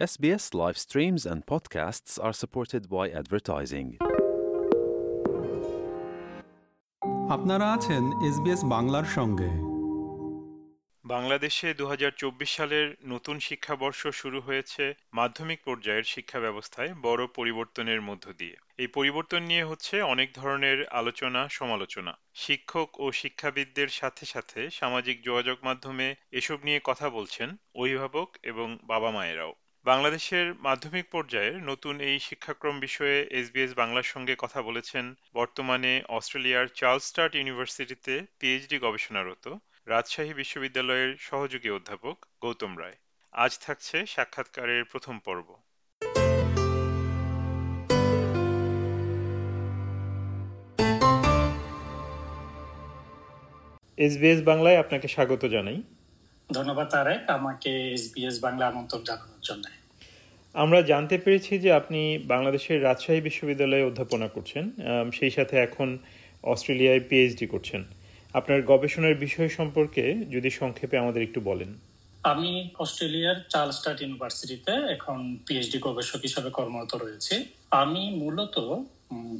SBS live streams and podcasts are supported by advertising. আপনারা আছেন SBS বাংলার সঙ্গে। বাংলাদেশে দু হাজার চব্বিশ সালের নতুন শিক্ষাবর্ষ শুরু হয়েছে মাধ্যমিক পর্যায়ের শিক্ষা ব্যবস্থায় বড় পরিবর্তনের মধ্য দিয়ে। এই পরিবর্তন নিয়ে হচ্ছে অনেক ধরনের আলোচনা সমালোচনা। শিক্ষক ও শিক্ষাবিদদের সাথে সাথে সামাজিক যোগাযোগ মাধ্যমে এসব নিয়ে কথা বলছেন অভিভাবক এবং বাবা মায়েরাও। বাংলাদেশের মাধ্যমিক পর্যায়ের নতুন এই শিক্ষাক্রম বিষয়ে এসবিএস বাংলার সঙ্গে কথা বলেছেন বর্তমানে অস্ট্রেলিয়ার চার্লস্টার্ট ইউনিভার্সিটিতে পিএইচডি গবেষণারত রাজশাহী বিশ্ববিদ্যালয়ের সহযোগী অধ্যাপক গৌতম রায়। আজ থাকছে সাক্ষাৎকারের প্রথম পর্ব। এসবিএস বাংলায় আপনাকে স্বাগত জানাই। ধন্যবাদ তারেক, আমাকে এসবিএস বাংলা আমন্ত্রণ জানানোর জন্য। আমরা জানতে পেরেছি যে আপনি বাংলাদেশের রাজশাহী বিশ্ববিদ্যালয়ে অধ্যাপনা করছেন সেই সাথে এখন অস্ট্রেলিয়ায় পিএইচডি করছেন। আপনার গবেষণার বিষয় সম্পর্কে যদি সংক্ষেপে আমাদের একটু বলেন। আমি অস্ট্রেলিয়ার চার্লস্টার্ট ইউনিভার্সিটিতে এখন পিএইচডি গবেষক হিসাবে কর্মরত রয়েছে। আমি মূলত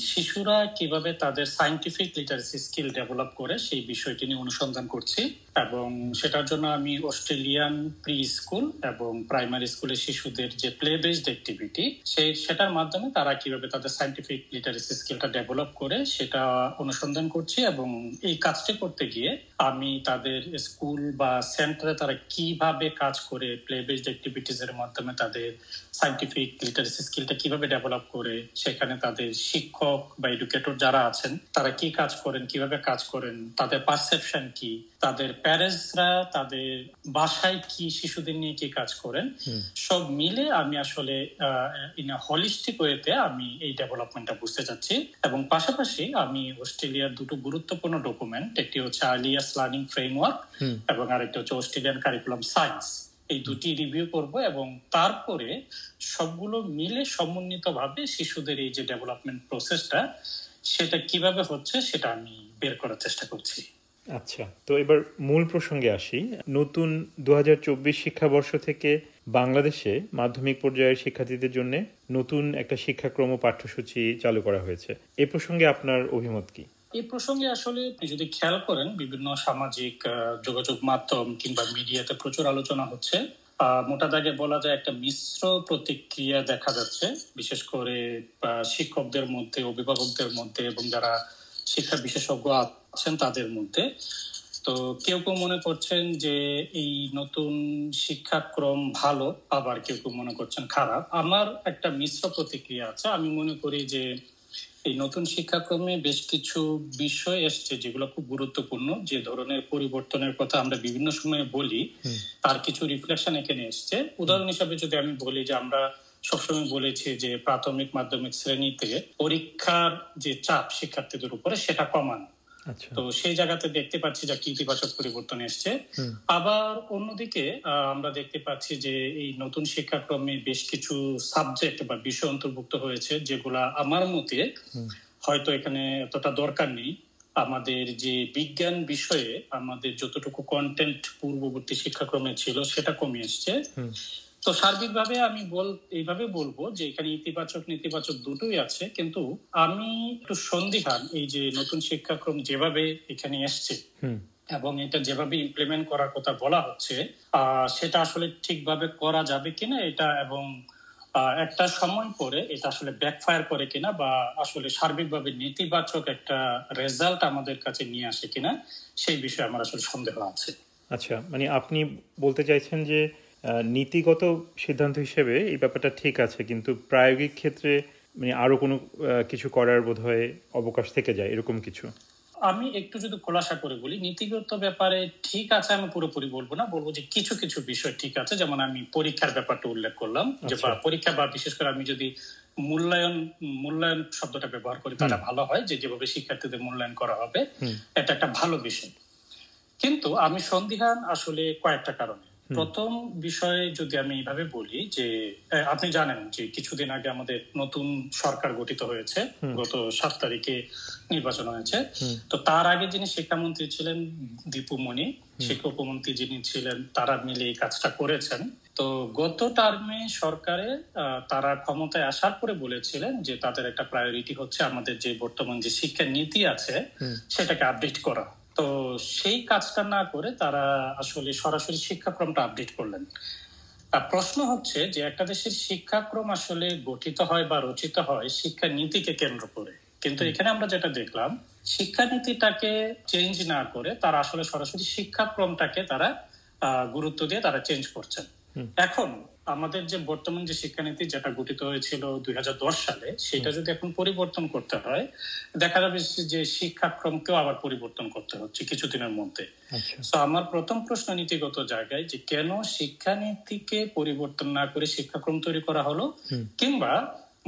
শিশুরা কীভাবে তাদের সাইন্টিফিক লিটারেসি স্কিল ডেভেলপ করে সেই বিষয়টি নিয়ে অনুসন্ধান করছি এবং সেটার জন্য আমি অস্ট্রেলিয়ান প্রি স্কুল এবং প্রাইমারি স্কুলের শিশুদের যে প্লে বেসড অ্যাক্টিভিটি সেই সেটার মাধ্যমে তারা কীভাবে তাদের সাইন্টিফিক লিটারেসি স্কিলটা ডেভেলপ করে সেটা অনুসন্ধান করছি এবং এই কাজটি করতে গিয়ে আমি তাদের স্কুল বা সেন্টারে তারা কীভাবে কাজ করে প্লে বেসড অ্যাক্টিভিটিস এর মাধ্যমে তাদের সাইন্টিফিক লিটারেসি স্কিলটা কীভাবে ডেভেলপ করে সেখানে তাদের শিক্ষক বা এডুকেটর যারা আছেন তারা কি কাজ করেন কীভাবে কাজ করেন তাদের পারসেপশন কি তাদের প্যারেন্টসরা তাদের বাসায় কি শিশুদের নিয়ে কি কাজ করেন সব মিলে আমি আসলে ইন হলিস্টিক ওয়েতে আমি এই ডেভেলপমেন্টটা বুঝতে চাচ্ছি। এবং পাশাপাশি আমি অস্ট্রেলিয়ার দুটো গুরুত্বপূর্ণ ডকুমেন্ট একটি হচ্ছে আর্লিয়াস লার্নিং ফ্রেমওয়ার্ক এবং আরেকটি হচ্ছে অস্ট্রেলিয়ান কারিকুলাম সায়েন্স এই দুটি রিভিউ করব এবং তারপরে সবগুলো মিলে সমন্বিতভাবে শিশুদের এই যে ডেভেলপমেন্ট প্রসেসটা সেটা কীভাবে হচ্ছে সেটা আমি বের করার চেষ্টা করছি। আচ্ছা তো এবার মূল প্রসঙ্গে আসি। নতুন দু হাজার চব্বিশ শিক্ষাবর্ষ থেকে বাংলাদেশে মাধ্যমিক পর্যায়ের শিক্ষার্থীদের জন্য নতুন একটা শিক্ষাক্রম পাঠ্যসূচি চালু করা হয়েছে। এ প্রসঙ্গে আপনার অভিমত কি? এই প্রসঙ্গে আসলে আপনি যদি খেয়াল করেন, বিভিন্ন সামাজিক যোগাযোগ মাধ্যম কিংবা মিডিয়াতে প্রচুর আলোচনা হচ্ছে। মোটা দাগে বলা যায় একটা মিশ্র প্রতিক্রিয়া দেখা যাচ্ছে। বিশেষ করে শিক্ষকদের মধ্যে, অভিভাবকদের মধ্যে এবং যারা শিক্ষা বিশেষজ্ঞ আছেন তাদের মধ্যে। তো কেউ কেউ মনে করছেন যে এই নতুন শিক্ষাক্রম ভালো, আবার কেউ কেউ মনে করছেন খারাপ। আমার একটা মিশ্র প্রতিক্রিয়া আছে। আমি মনে করি যে এই নতুন শিক্ষাক্রমে বেশ কিছু বিষয় এসছে যেগুলো খুব গুরুত্বপূর্ণ। যে ধরনের পরিবর্তনের কথা আমরা বিভিন্ন সময়ে বলি তার কিছু রিফ্লেকশন এখানে এসছে। উদাহরণ হিসাবে যদি আমি বলি যে আমরা সবসময় বলেছি যে প্রাথমিক মাধ্যমিক শ্রেণীতে পরীক্ষার যে চাপ শিক্ষার্থীদের উপরে সেটা কমানো। তো সেই জায়গাতে দেখতে পাচ্ছি যে ইতিবাচক পরিবর্তন এসছে। আবার অন্যদিকে আমরা দেখতে পাচ্ছি যে এই নতুন শিক্ষাক্রমে বেশ কিছু সাবজেক্ট বা বিষয় অন্তর্ভুক্ত হয়েছে যেগুলা আমার মতে হয়তো এখানে এতটা দরকার নেই। আমাদের যে বিজ্ঞান বিষয়ে আমাদের যতটুকু কন্টেন্ট পূর্ববর্তী শিক্ষাক্রমে ছিল সেটা কমে এসছে। তো সার্বিকভাবে আমি বল এইভাবে বলব যে এখানে ইতিবাচক নেতিবাচক দুটোই আছে কিন্তু আমি একটু সন্দিহান এই যে নতুন শিক্ষাক্রম যেভাবে এখানে এসছে এবং এটা যেভাবে ইমপ্লিমেন্ট করার কথা বলা হচ্ছে সেটা আসলে ঠিকভাবে করা যাবে কিনা এটা এবং একটা সময় পরে এটা আসলে ব্যাকফায়ার করে কিনা বা আসলে সার্বিকভাবে নেতিবাচক একটা রেজাল্ট আমাদের কাছে নিয়ে আসে কিনা সেই বিষয়ে আমার আসলে সন্দেহ আছে। আচ্ছা মানে আপনি বলতে চাইছেন যে নীতিগত সিদ্ধান্ত হিসেবে এই ব্যাপারটা ঠিক আছে কিন্তু প্রায়োগিক ক্ষেত্রে মানে আরও কোনো কিছু করার বোধ হয় অবকাশ থেকে যায় এরকম কিছু। আমি একটু যদি খোলাসা করে বলি নীতিগত ব্যাপারে ঠিক আছে আমি পুরোপুরি বলব না বলব যে কিছু কিছু বিষয় ঠিক আছে। যেমন আমি পরীক্ষার ব্যাপারটা উল্লেখ করলাম যে পরীক্ষা বা বিশেষ করে আমি যদি মূল্যায়ন মূল্যায়ন শব্দটা ব্যবহার করি তাহলে ভালো হয় যে যেভাবে শিক্ষার্থীদের মূল্যায়ন করা হবে এটা একটা ভালো বিষয়। কিন্তু আমি সন্দিহান আসলে কয়েকটা কারণে। প্রথম বিষয়ে যদি আমি এইভাবে বলি যে আপনি জানেন যে কিছুদিন আগে আমাদের নতুন সরকার গঠিত হয়েছে গত সাত তারিখে নির্বাচন হয়েছে। তো তার আগে যিনি শিক্ষামন্ত্রী ছিলেন দীপু মণি শিক্ষা উপমন্ত্রী যিনি ছিলেন তারা মিলে এই কাজটা করেছেন। তো গত টার্মে সরকারে তারা ক্ষমতায় আসার পরে বলেছিলেন যে তাদের একটা প্রায়োরিটি হচ্ছে আমাদের যে বর্তমান যে শিক্ষা নীতি আছে সেটাকে আপডেট করা। তো সেই কাজটা না করে তারা আসলে সরাসরি শিক্ষাক্রমটা আপডেট করলেন। প্রশ্ন হচ্ছে যে একটা দেশের শিক্ষাক্রম আসলে গঠিত হয় বা রচিত হয় শিক্ষা নীতিকে কেন্দ্র করে। কিন্তু এখানে আমরা যেটা দেখলাম শিক্ষানীতিটাকে চেঞ্জ না করে তারা আসলে সরাসরি শিক্ষাক্রমটাকে তারা গুরুত্ব দিয়ে তারা চেঞ্জ করছেন। এখন আমাদের যে বর্তমান যে শিক্ষানীতি যেটা গঠিত হয়েছিল দুই হাজার দশ সালে সেটা যদি এখন পরিবর্তন করতে হয় দেখা যাবে যে শিক্ষাক্রমকেও আবার পরিবর্তন করতে হচ্ছে কিছুদিনের মধ্যে। তো আচ্ছা। আমার প্রথম প্রশ্ন নীতিগত জায়গায় যে কেন শিক্ষানীতিকে পরিবর্তন না করে শিক্ষাক্রম তৈরি করা হলো? কিংবা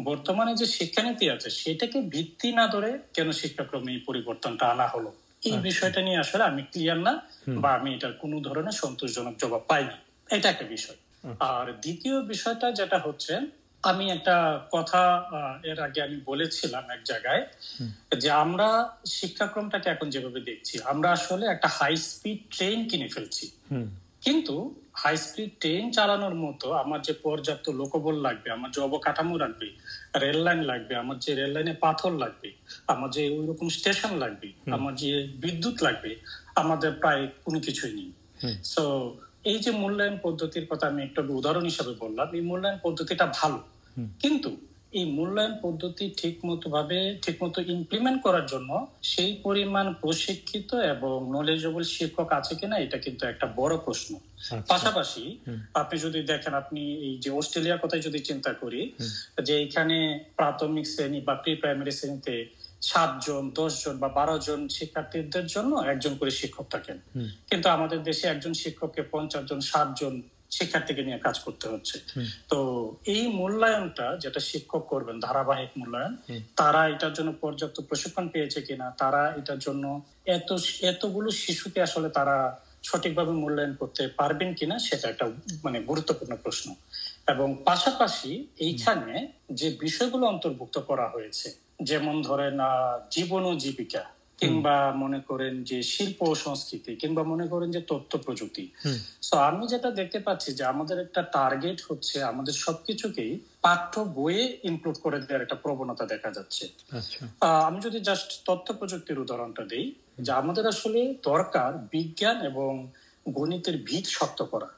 বর্তমানে যে শিক্ষানীতি আছে সেটাকে ভিত্তি না ধরে কেন শিক্ষাক্রমে এই পরিবর্তনটা আনা হলো? এই আচ্ছা। বিষয়টা নিয়ে আসলে আমি ক্লিয়ার না বা আমি এটার কোনো ধরনের সন্তোষজনক জবাব পাইনি। এটা একটা বিষয়। আর দ্বিতীয় বিষয়টা যেটা হচ্ছে আমি একটা কথা এর আগে আমি বলেছিলাম এক জায়গায় যে আমরা শিক্ষাক্রমটাকে এখন যেভাবে দেখছি আমরা আসলে একটা হাই স্পিড ট্রেন কিনে ফেলছি। কিন্তু হাই স্পিড ট্রেন চালানোর মতো আমার যে পর্যাপ্ত লোকবল লাগবে আমার যে অবকাঠামো লাগবে রেল লাইন লাগবে আমার যে রেল লাইনে পাথর লাগবে আমার যে ওই রকম স্টেশন লাগবে আমার যে বিদ্যুৎ লাগবে আমাদের প্রায় কোনো কিছুই নেই। সো এই যে মূল্যায়ন পদ্ধতির কথা আমি একটা উদাহরণ হিসাবে বললাম এই মূল্যায়ন পদ্ধতিটা ভালো। কিন্তু এই মূল্যায়ন পদ্ধতি ঠিক মতো ভাবে ঠিক মতো ইমপ্লিমেন্ট করার জন্য সেই পরিমাণ প্রশিক্ষিত এবং নলেজেবল শিক্ষক আছে কিনা এটা কিন্তু একটা বড় প্রশ্ন। আচ্ছা। পাশাপাশি আপনি যদি দেখেন আপনি এই যে অস্ট্রেলিয়ার কথাই যদি চিন্তা করি যে এখানে প্রাথমিক শ্রেণি বা প্রি প্রাইমারি শ্রেণীতে সাতজন জন বা বারো জন শিক্ষার্থীদের জন্য একজন করে শিক্ষক থাকেন। কিন্তু আমাদের দেশে একজন শিক্ষককে পঞ্চাশ জন ষাট জন শিক্ষার্থীকে নিয়ে কাজ করতে হচ্ছে। তো এই মূল্যায়নটা যেটা শিক্ষক করবেন ধারাবাহিক মূল্যায়ন তারা এটার জন্য পর্যাপ্ত প্রশিক্ষণ পেয়েছে কিনা তারা এটার জন্য এত এতগুলো শিশুকে আসলে তারা সঠিকভাবে মূল্যায়ন করতে পারবেন কিনা সেটা একটা মানে গুরুত্বপূর্ণ প্রশ্ন। এবং পাশাপাশি এইখানে যে বিষয়গুলো অন্তর্ভুক্ত করা হয়েছে যেমন ধরেন জীবন ও জীবিকা কিংবা মনে করেন যে শিল্প ও সংস্কৃতি কিংবা মনে করেন যে তথ্য প্রযুক্তি। তো আমি যেটা দেখতে পাচ্ছি যে আমাদের একটা টার্গেট হচ্ছে আমাদের সবকিছুকেই পাঠ্য বইয়ে ইনক্লুড করে দেওয়ার একটা প্রবণতা দেখা যাচ্ছে। আচ্ছা। আমি যদি জাস্ট তথ্য প্রযুক্তির উদাহরণটা দিই যে আমাদের আসলে দরকার বিজ্ঞান এবং গণিতের ভিত শক্ত করা।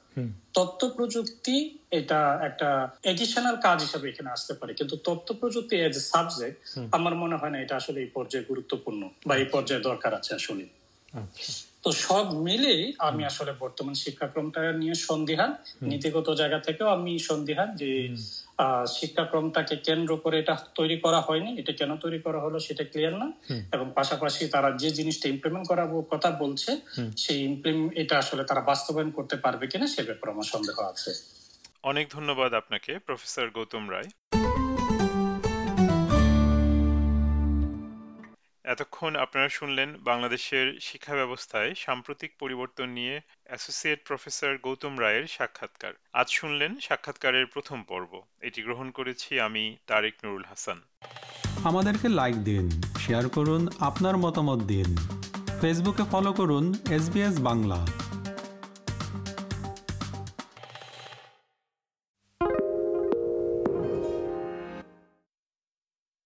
তথ্য প্রযুক্তি এটা একটা এডিশনাল কাজ হিসাবে এখানে আসতে পারে। কিন্তু তথ্য প্রযুক্তি এজ এ সাবজেক্ট আমার মনে হয় না এটা আসলে এই পর্যায়ে গুরুত্বপূর্ণ বা এই পর্যায়ে দরকার আছে আসলে। তো সব মিলে আমি আসলে বর্তমান শিক্ষাক্রমটা নিয়ে সন্দিহান। নীতিগত জায়গা থেকেও আমি সন্দিহান যে শিক্ষাক্রমটাকে কেন্দ্র করে এটা তৈরি করা হয়নি। এটা কেন তৈরি করা হলো সেটা ক্লিয়ার না। এবং পাশাপাশি তারা যে জিনিসটা ইমপ্লিমেন্ট করার কথা বলছে সেই ইমপ্লিমেন্ট এটা আসলে তারা বাস্তবায়ন করতে পারবে কিনা সে ব্যাপারে আমার সন্দেহ আছে। অনেক ধন্যবাদ আপনাকে প্রফেসর গৌতম রায়। এতক্ষণ আপনারা শুনলেন বাংলাদেশের শিক্ষা ব্যবস্থায় সাম্প্রতিক পরিবর্তন নিয়ে অ্যাসোসিয়েট প্রফেসর গৌতম রায়ের সাক্ষাৎকার। আজ শুনলেন সাক্ষাৎকারের প্রথম পর্ব। এটি গ্রহণ করেছি আমি তারেক নুরুল হাসান। আমাদেরকে লাইক দিন শেয়ার করুন, আপনার মতামত দিন। ফেসবুকে ফলো করুন এস বাংলা